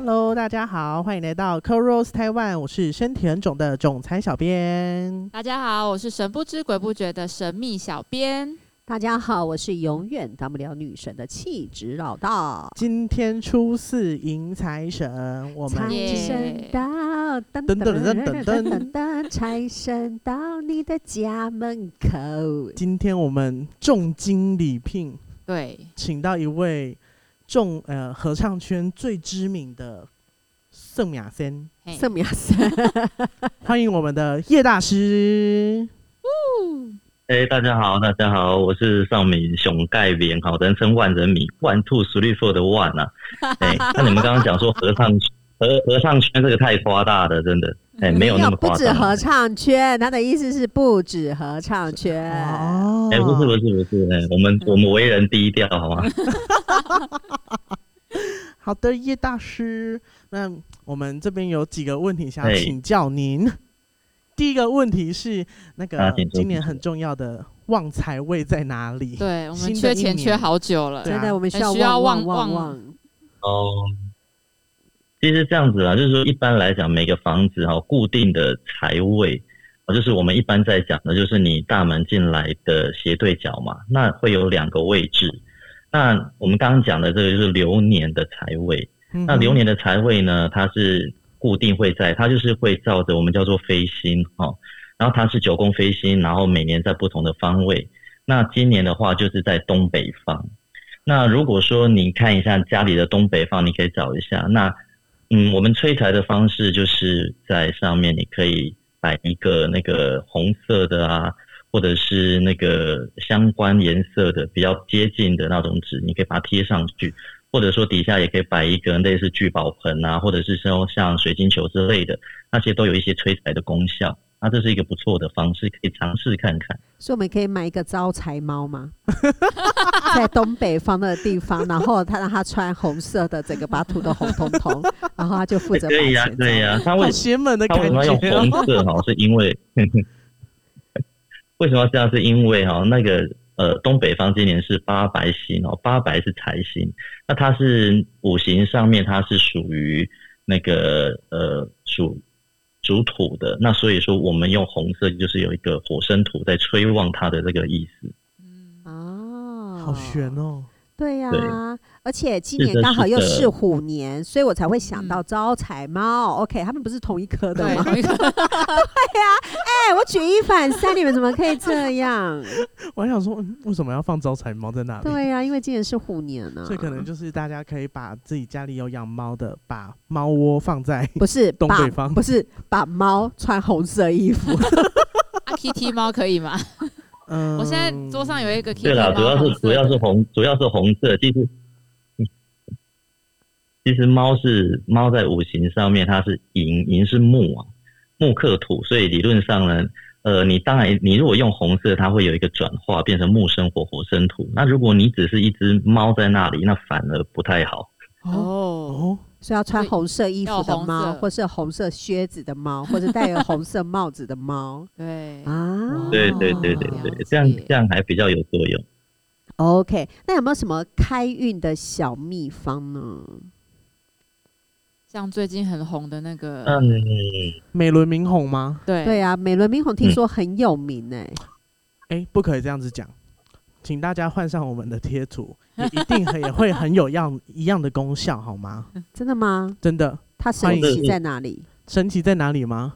Hello，大家好，欢迎来到 c o r o s Taiwan，我是身体很肿的总裁小编。大家好，我是神不知鬼不觉的神秘小编。大家好，我是永远当不了女神的气质老大。今天初四迎财神，我们财神到，等等等等等等等，财神到你的家门口。今天我们重金礼聘，对，请到一位。重呃合唱圈最知名的圣雅仙，嘿圣米亚森，欢迎我们的叶大师。哎、大家好，大家好，我是尚敏熊盖扁，好，人称万人迷，One Two Three Four 的万啊。哎、那你们刚刚讲说合唱合合唱圈这个太夸大了，真的，哎、没有那么不止。合唱圈，他的意思是不止合唱圈。哦哎、不是不是不是，哎、我们我们为人低调，好吗？好的，叶大师，那我们这边有几个问题想要请教您。第一个问题是，那个今年很重要的旺财位在哪里？对我们缺钱缺好久了。真的，我们需要很需要旺旺旺旺旺。哦，其实这样子啊，就是说一般来讲，每个房子哈、固定的财位，啊，就是我们一般在讲的，就是你大门进来的斜对角嘛，那会有两个位置。那我们刚刚讲的这个就是流年的财位，嗯那流年的财位呢，它是固定会在，它就是会照着我们叫做飞星哦，然后它是九宫飞星，然后每年在不同的方位。那今年的话就是在东北方。那如果说你看一下家里的东北方，你可以找一下。那嗯，我们催财的方式就是在上面你可以摆一个那个红色的啊，或者是那个相关颜色的比较接近的那种纸，你可以把它贴上去。或者说底下也可以摆一个类似聚宝盆啊，或者是说像水晶球之类的，那些都有一些催财的功效。那这是一个不错的方式，可以尝试看看。所以我们可以买一个招财猫吗？在东北方的地方，然后他让他穿红色的，整个把它涂得红彤彤，然后他就负责把可以呀、钱可以呀、他好为邪门的感他为什么。用红色哈？是因为为什么要这样？是因为哈那个呃东北方今年是八白星哦，八白是财星，那它是五行上面它是属于那个呃属属土的，那所以说我们用红色就是有一个火生土在催旺它的这个意思。嗯，啊，好悬哦！对呀、对而且今年刚好又是虎年，所以我才会想到嗯招财猫。OK，他们不是同一颗的吗对吗？哎、我举一反三，你们怎么可以这样？我还想说，嗯为什么要放招财猫在那里？对呀、因为今年是虎年呢、所以可能就是大家可以把自己家里有养猫的，把猫窝放在不是 把东北方不是把猫穿红色衣服。啊，Kitty 猫可以吗？嗯，我现在桌上有一个 Kitty 对啦，主要是主要是红，主要是红色。其实，嗯其实猫是猫在五行上面，它是寅，寅是木啊，木克土，所以理论上呢，呃，你当然你如果用红色，它会有一个转化，变成木生火，火生土。那如果你只是一只猫在那里，那反而不太好。哦，哦，所以要穿红色衣服的猫，或是红色靴子的猫，或者戴有红色帽子的猫 对，啊。对对对对这样解这样还比较有作用。OK，那有没有什么开运的小秘方呢？像最近很红的那个，嗯，美轮明宏吗？对对啊，美轮明宏听说很有名哎、哎，不可以这样子讲，请大家换上我们的贴图，也一定也会很有样 一样的功效，好吗？真的吗？真的，它神奇在哪里？神奇在哪里吗？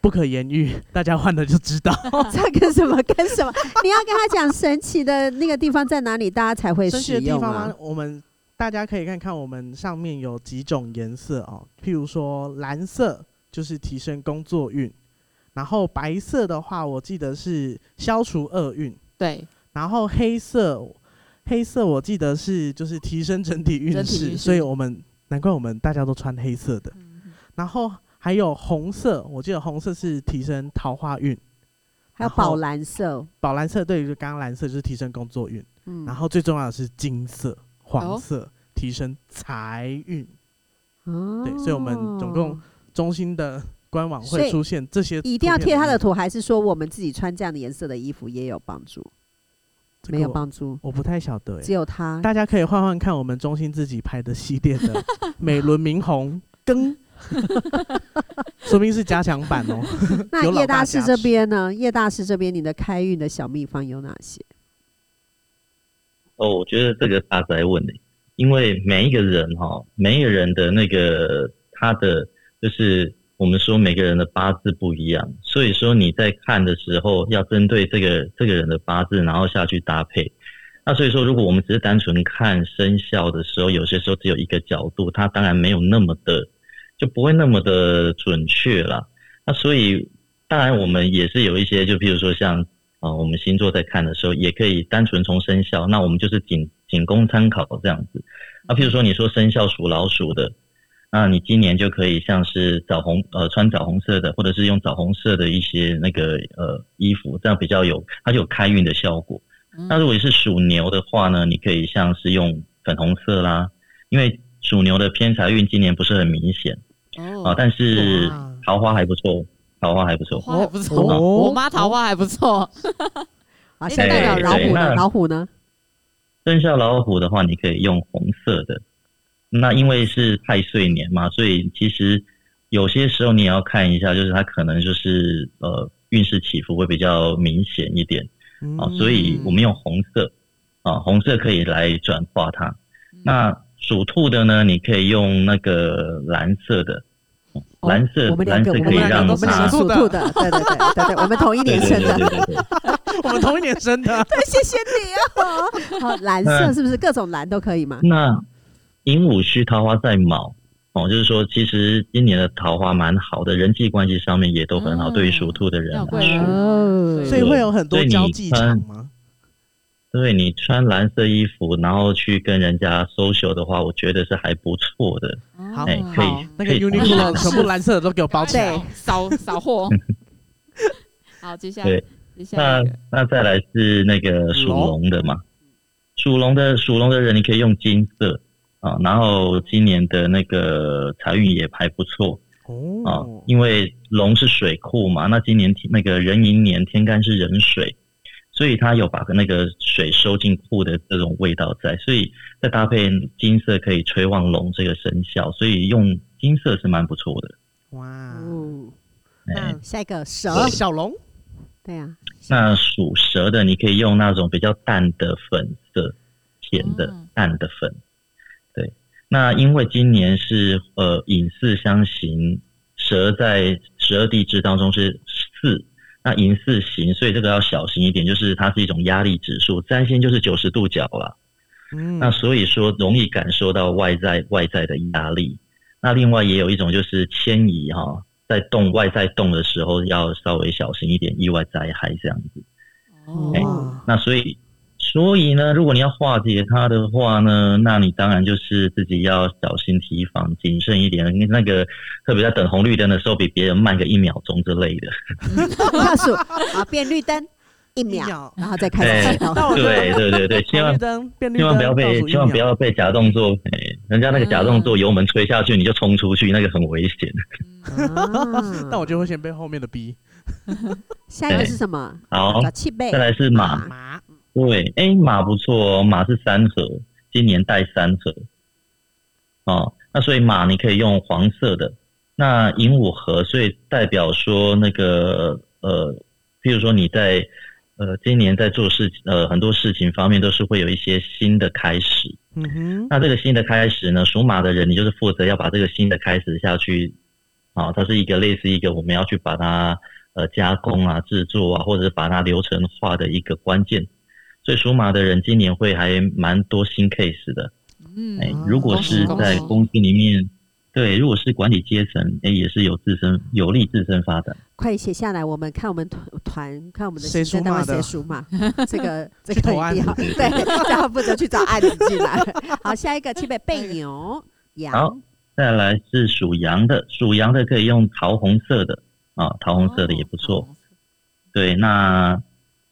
不可言喻，大家换了就知道。这跟什么跟什么？你要跟他讲神奇的那个地方在哪里，大家才会使用啊的地方吗？？我们大家可以看看我们上面有几种颜色哦，譬如说蓝色就是提升工作运，然后白色的话，我记得是消除厄运，对，然后黑色黑色我记得是就是提升整体运势，所以我们难怪我们大家都穿黑色的，嗯。然后还有红色，我记得红色是提升桃花运，还有宝蓝色，宝蓝色对，于刚刚蓝色就是提升工作运。嗯，然后最重要的是金色、黄哦色，提升财运。哦对所以我们总共中心的官网会出现这些，一定要贴他的。图，还是说我们自己穿这样的颜色的衣服也有帮助？这个没有帮助，我不太晓得只。有他。大家可以换换看我们中心自己拍的系列的 美轮明红，跟，说明是加强版哦。那叶大师这边呢？叶大师这边你的开运的小秘方有哪些？哦，我觉得这个大灾问的，因为每一个人哈、每一个人的那个他的就是我们说每个人的八字不一样，所以说你在看的时候要针对这个这个人的八字，然后下去搭配。那所以说，如果我们只是单纯看生肖的时候，有些时候只有一个角度，它当然没有那么的就不会那么的准确啦。那所以当然我们也是有一些，就比如说像啊、我们星座在看的时候，也可以单纯从生肖，那我们就是仅仅供参考这样子。那譬如说你说生肖属老鼠的，那你今年就可以像是枣红呃穿枣红色的，或者是用枣红色的一些那个呃衣服，这样比较有它就有开运的效果。嗯那如果你是属牛的话呢，你可以像是用粉红色啦，因为属牛的偏财运今年不是很明显啊，哦，但是桃花还不错，桃花还不错。花还不错，哦我妈桃花还不错，好，诶现在对有老虎呢？对那老虎呢？生肖老虎的话，你可以用红色的。那因为是太岁年嘛，所以其实有些时候你也要看一下，就是它可能就是呃运势起伏会比较明显一点啊，嗯所以我们用红色啊，红色可以来转化它。嗯那属兔的呢，你可以用那个蓝色的，哦蓝色我们两个，我蓝色可以们两个，让我们两个属兔的，对对对对对，我们同一年生的。对对对对。我们同一年生的，对，谢谢你哦。好，蓝色是不是各种蓝都可以吗？那鹦鹉须桃花在卯哦，就是说其实今年的桃花蛮好的，人际关系上面也都很好，嗯对于属兔的人来说。所以会有很多交际场吗？对你穿蓝色衣服，然后去跟人家 social 的话，我觉得是还不错的。好哎，可以那个可以 Uniqlo 全部蓝色的都给我包起来。扫扫货。好，接下来对，接下那那再来是那个属龙的嘛，属龙的属龙的人，你可以用金色啊，然后今年的那个财运也还不错啊哦，，因为龙是水库嘛，那今年那个壬寅年天干是壬水，所以它有把那个水收进库的这种味道在，所以再搭配金色可以催旺龙这个生肖，所以用金色是蛮不错的。哇，哦，哎、那下一个蛇，小龙。对啊，那属蛇的，你可以用那种比较淡的粉色，甜的、嗯。淡的粉。对，那因为今年是呃寅巳相刑，蛇在十二地支当中是巳，那银四型，所以这个要小心一点，就是它是一种压力指数，占星就是九十度角了。嗯，那所以说容易感受到外在外在的压力。那另外也有一种就是迁移哈、在动外在动的时候要稍微小心一点，意外灾害这样子。哎哦，那所以，所以呢，如果你要化解它的话呢，那你当然就是自己要小心提防、谨慎一点。那个特别在等红绿灯的时候，比别人慢个一秒钟之类的。倒数啊，变绿灯一一秒，秒然后再开始对对对对，千万千万不要倒被千万不秒要被假动作，哎，人家那个假动作油门吹下去，你就冲出去，那个很危险。啊那我就会先被后面的逼。下一个是什么？好找气背再。来是马，马对，哎，马不错哦，马是三合，今年带三合，哦，那所以马你可以用黄色的，那寅午合，所以代表说那个呃，譬如说你在呃今年在做事呃很多事情方面都是会有一些新的开始，嗯哼，那这个新的开始呢，属马的人你就是负责要把这个新的开始下去，啊，它是一个类似一个我们要去把它呃加工啊、制作啊，或者是把它流程化的一个关键。所以属马的人今年会还蛮多新 case 的。嗯哎、如果是在公司里面，对，如果是管理阶层，哎、也是有自身有利自身发展。快点写下来，我们看我们团团看我们的谁属马的谁属马，这个 这去投案个一定要 对，这样负责去找案子进来。好，下一个气背背牛羊好，再来是属羊的，属羊的可以用桃红色的啊，桃红色的也不错。对，那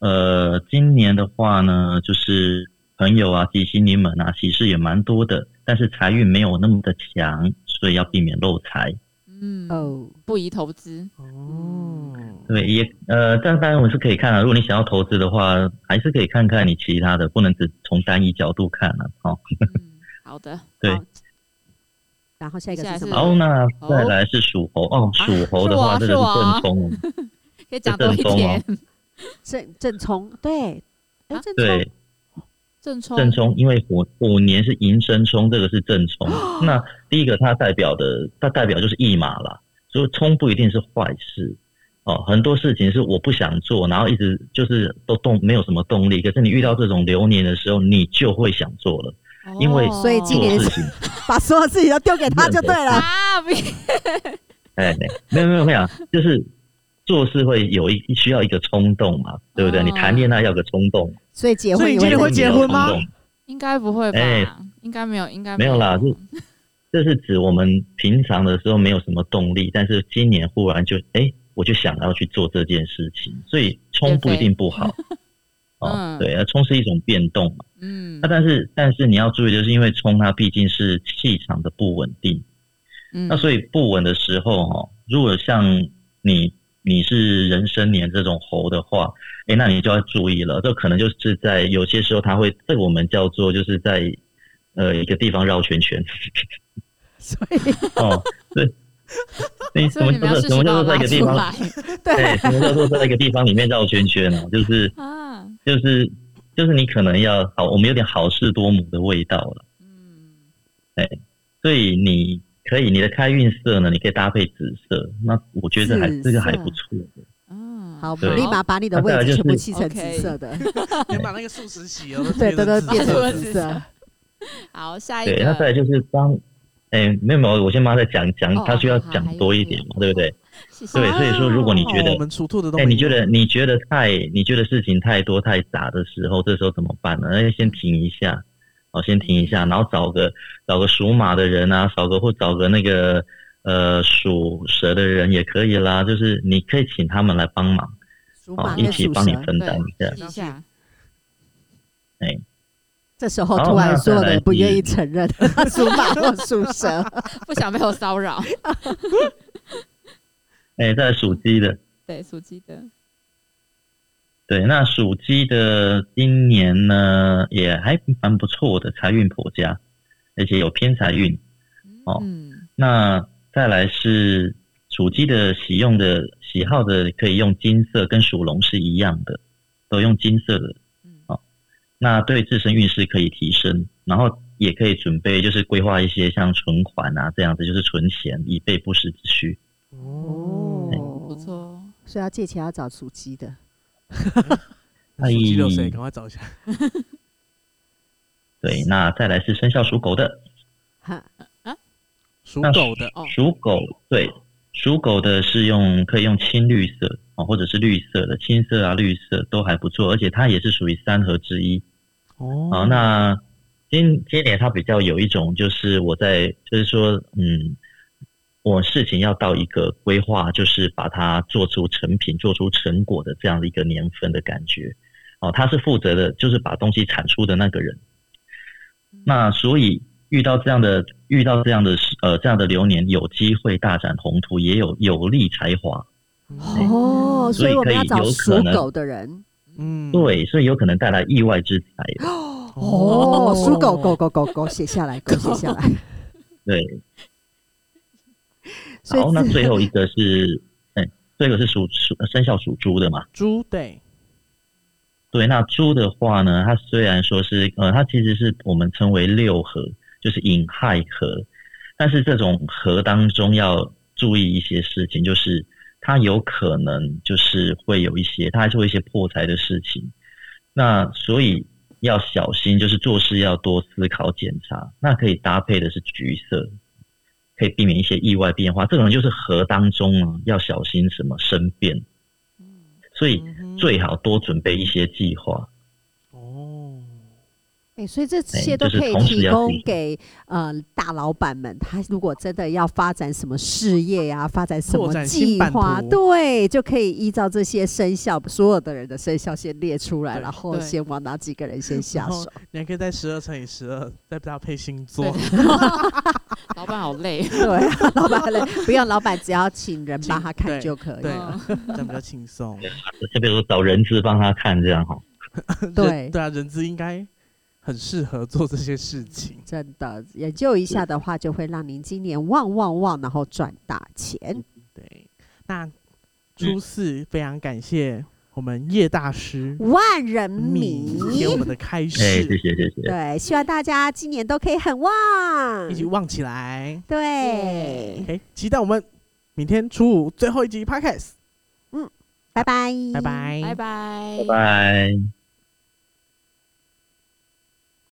呃，今年的话呢，就是朋友啊、吉星临门啊，喜事也蛮多的，但是财运没有那么的强，所以要避免漏财。嗯，哦，不宜投资。哦，对，也呃，但当然我是可以看啊，如果你想要投资的话，还是可以看看你其他的，不能只从单一角度看啊。哦，嗯，好的，对然后下一个是是什么？然后那再来是属猴哦，属猴的话，是这个是我是我正冲哦，可以讲多一正宗点哦。正正冲，对，哎啊，正冲对，正冲，正冲，因为虎虎年是寅申冲，这个是正冲。那第一个它代表的，它代表就是驿马啦，所以冲不一定是坏事哦。很多事情是我不想做，然后一直就是都动没有什么动力，可是你遇到这种流年的时候，你就会想做了，因为哦所以今事情。把所有事情都丢给他就对了。啊，不哎，没有没有没有，就是做事会有一需要一个冲动嘛，对不对？哦你谈恋爱要个冲动，所以结所以婚也你今年会结会结婚吗？应该不会吧哎？应该没有，应该没有。啦有就这是指我们平常的时候没有什么动力，但是今年忽然就哎，我就想要去做这件事情，所以冲不一定不好。哦嗯，对，啊，冲是一种变动嘛。嗯。那但是但是你要注意，就是因为冲它毕竟是气场的不稳定，嗯，那所以不稳的时候哈，如果像你你是人生年这种猴的话，哎，那你就要注意了，这可能就是在有些时候它会，这个我们叫做就是在呃一个地方绕圈圈所以 哦，对，你什么叫做什么叫做在一个地方？对，什么叫做在一个地方里面绕圈圈呢？就是啊，就是就是你可能要好，我们有点好事多磨的味道了。嗯，哎所以你可以你的开运色呢，你可以搭配紫色，那我觉得还这个还不错的。嗯，好，我立马把你的位置全部漆成紫色的，你把那个素食洗了，对，都都变成紫色。好，下一对，那再，来就是当，哎、没有没有，我先帮他再讲讲，哦他需要讲多一点嘛，对不对？谢谢。对，所以说如果你觉得哦我，们属兔的都哎、你觉得你觉得太你觉得事情太多太杂的时候，这时候怎么办呢？那先停一下，哦，先停一下，然后找个找个属马的人啊，找个或找个那个呃属蛇的人也可以啦，就是你可以请他们来帮忙，哦，一起帮你，分担一下。哎、这时候突然那再来所有的人不愿意承认 属马或属蛇，不想被我骚扰。哎、再来属鸡的。对，属鸡的，对，那属鸡的今年呢也还蛮不错的，财运颇佳，而且有偏财运。哦嗯，那再来是属鸡的喜用的喜好的，可以用金色，跟属龙是一样的，都用金色的。哦那对自身运势可以提升，然后也可以准备就是规划一些像存款啊这样子，就是存钱以备不时之需。哦，不错哦。所以要借钱要找属鸡的。那属鸡的赶快找一下。对，那再来是生肖属狗的，哈，属狗的。哦。属狗对，属狗的是用可以用青绿色哦，或者是绿色的，青色啊、绿色都还不错，而且它也是属于三合之一。哦，好，那今今年它比较有一种，就是我在就是说，嗯，我事情要到一个规划，就是把它做出成品、做出成果的这样的一个年份的感觉。哦，他是负责的，就是把东西产出的那个人。那所以遇到这样的遇到这样的呃这样的流年，有机会大展宏图，也有有利才华。哦，所以可以我们要找有可能属狗的人。嗯，对，所以有可能带来意外之财的。哦，属狗狗狗狗狗写下来，狗写下来。对，好，那最后一个是，哎，这个是属属生肖属猪的嘛？猪对，对，那猪的话呢，它虽然说是呃，它其实是我们称为六合，就是引亥合，但是这种合当中要注意一些事情，就是它有可能就是会有一些，它还是会一些破财的事情，那所以要小心，就是做事要多思考检查。那可以搭配的是橘色，可以避免一些意外变化。这种就是河当中啊要小心什么生变，所以最好多准备一些计划。哦，哎、所以这哎些都可以提供给呃大老板们，他如果真的要发展什么事业呀、发展什么计划，对，就可以依照这些生肖，所有的人的生肖先列出来，然后先往哪几个人先下手。你还可以在十二乘以十二，再搭配星座，老板好累。对，老板累，不用，老板只要请人帮他看就可以对了。这样比较轻松。就比如说找人资帮他看这样哈。对人对啊，人资应该很适合做这些事情。真的研究一下的话，就会让您今年旺旺旺，然后赚大钱。对，那初四非常感谢我们叶大师万人米迷给我们的开始，谢，谢谢谢。对，希望大家今年都可以很旺一。起旺起来。对，OK，期待我们明天初五最后一集 Podcast，拜拜，拜拜，拜拜拜拜。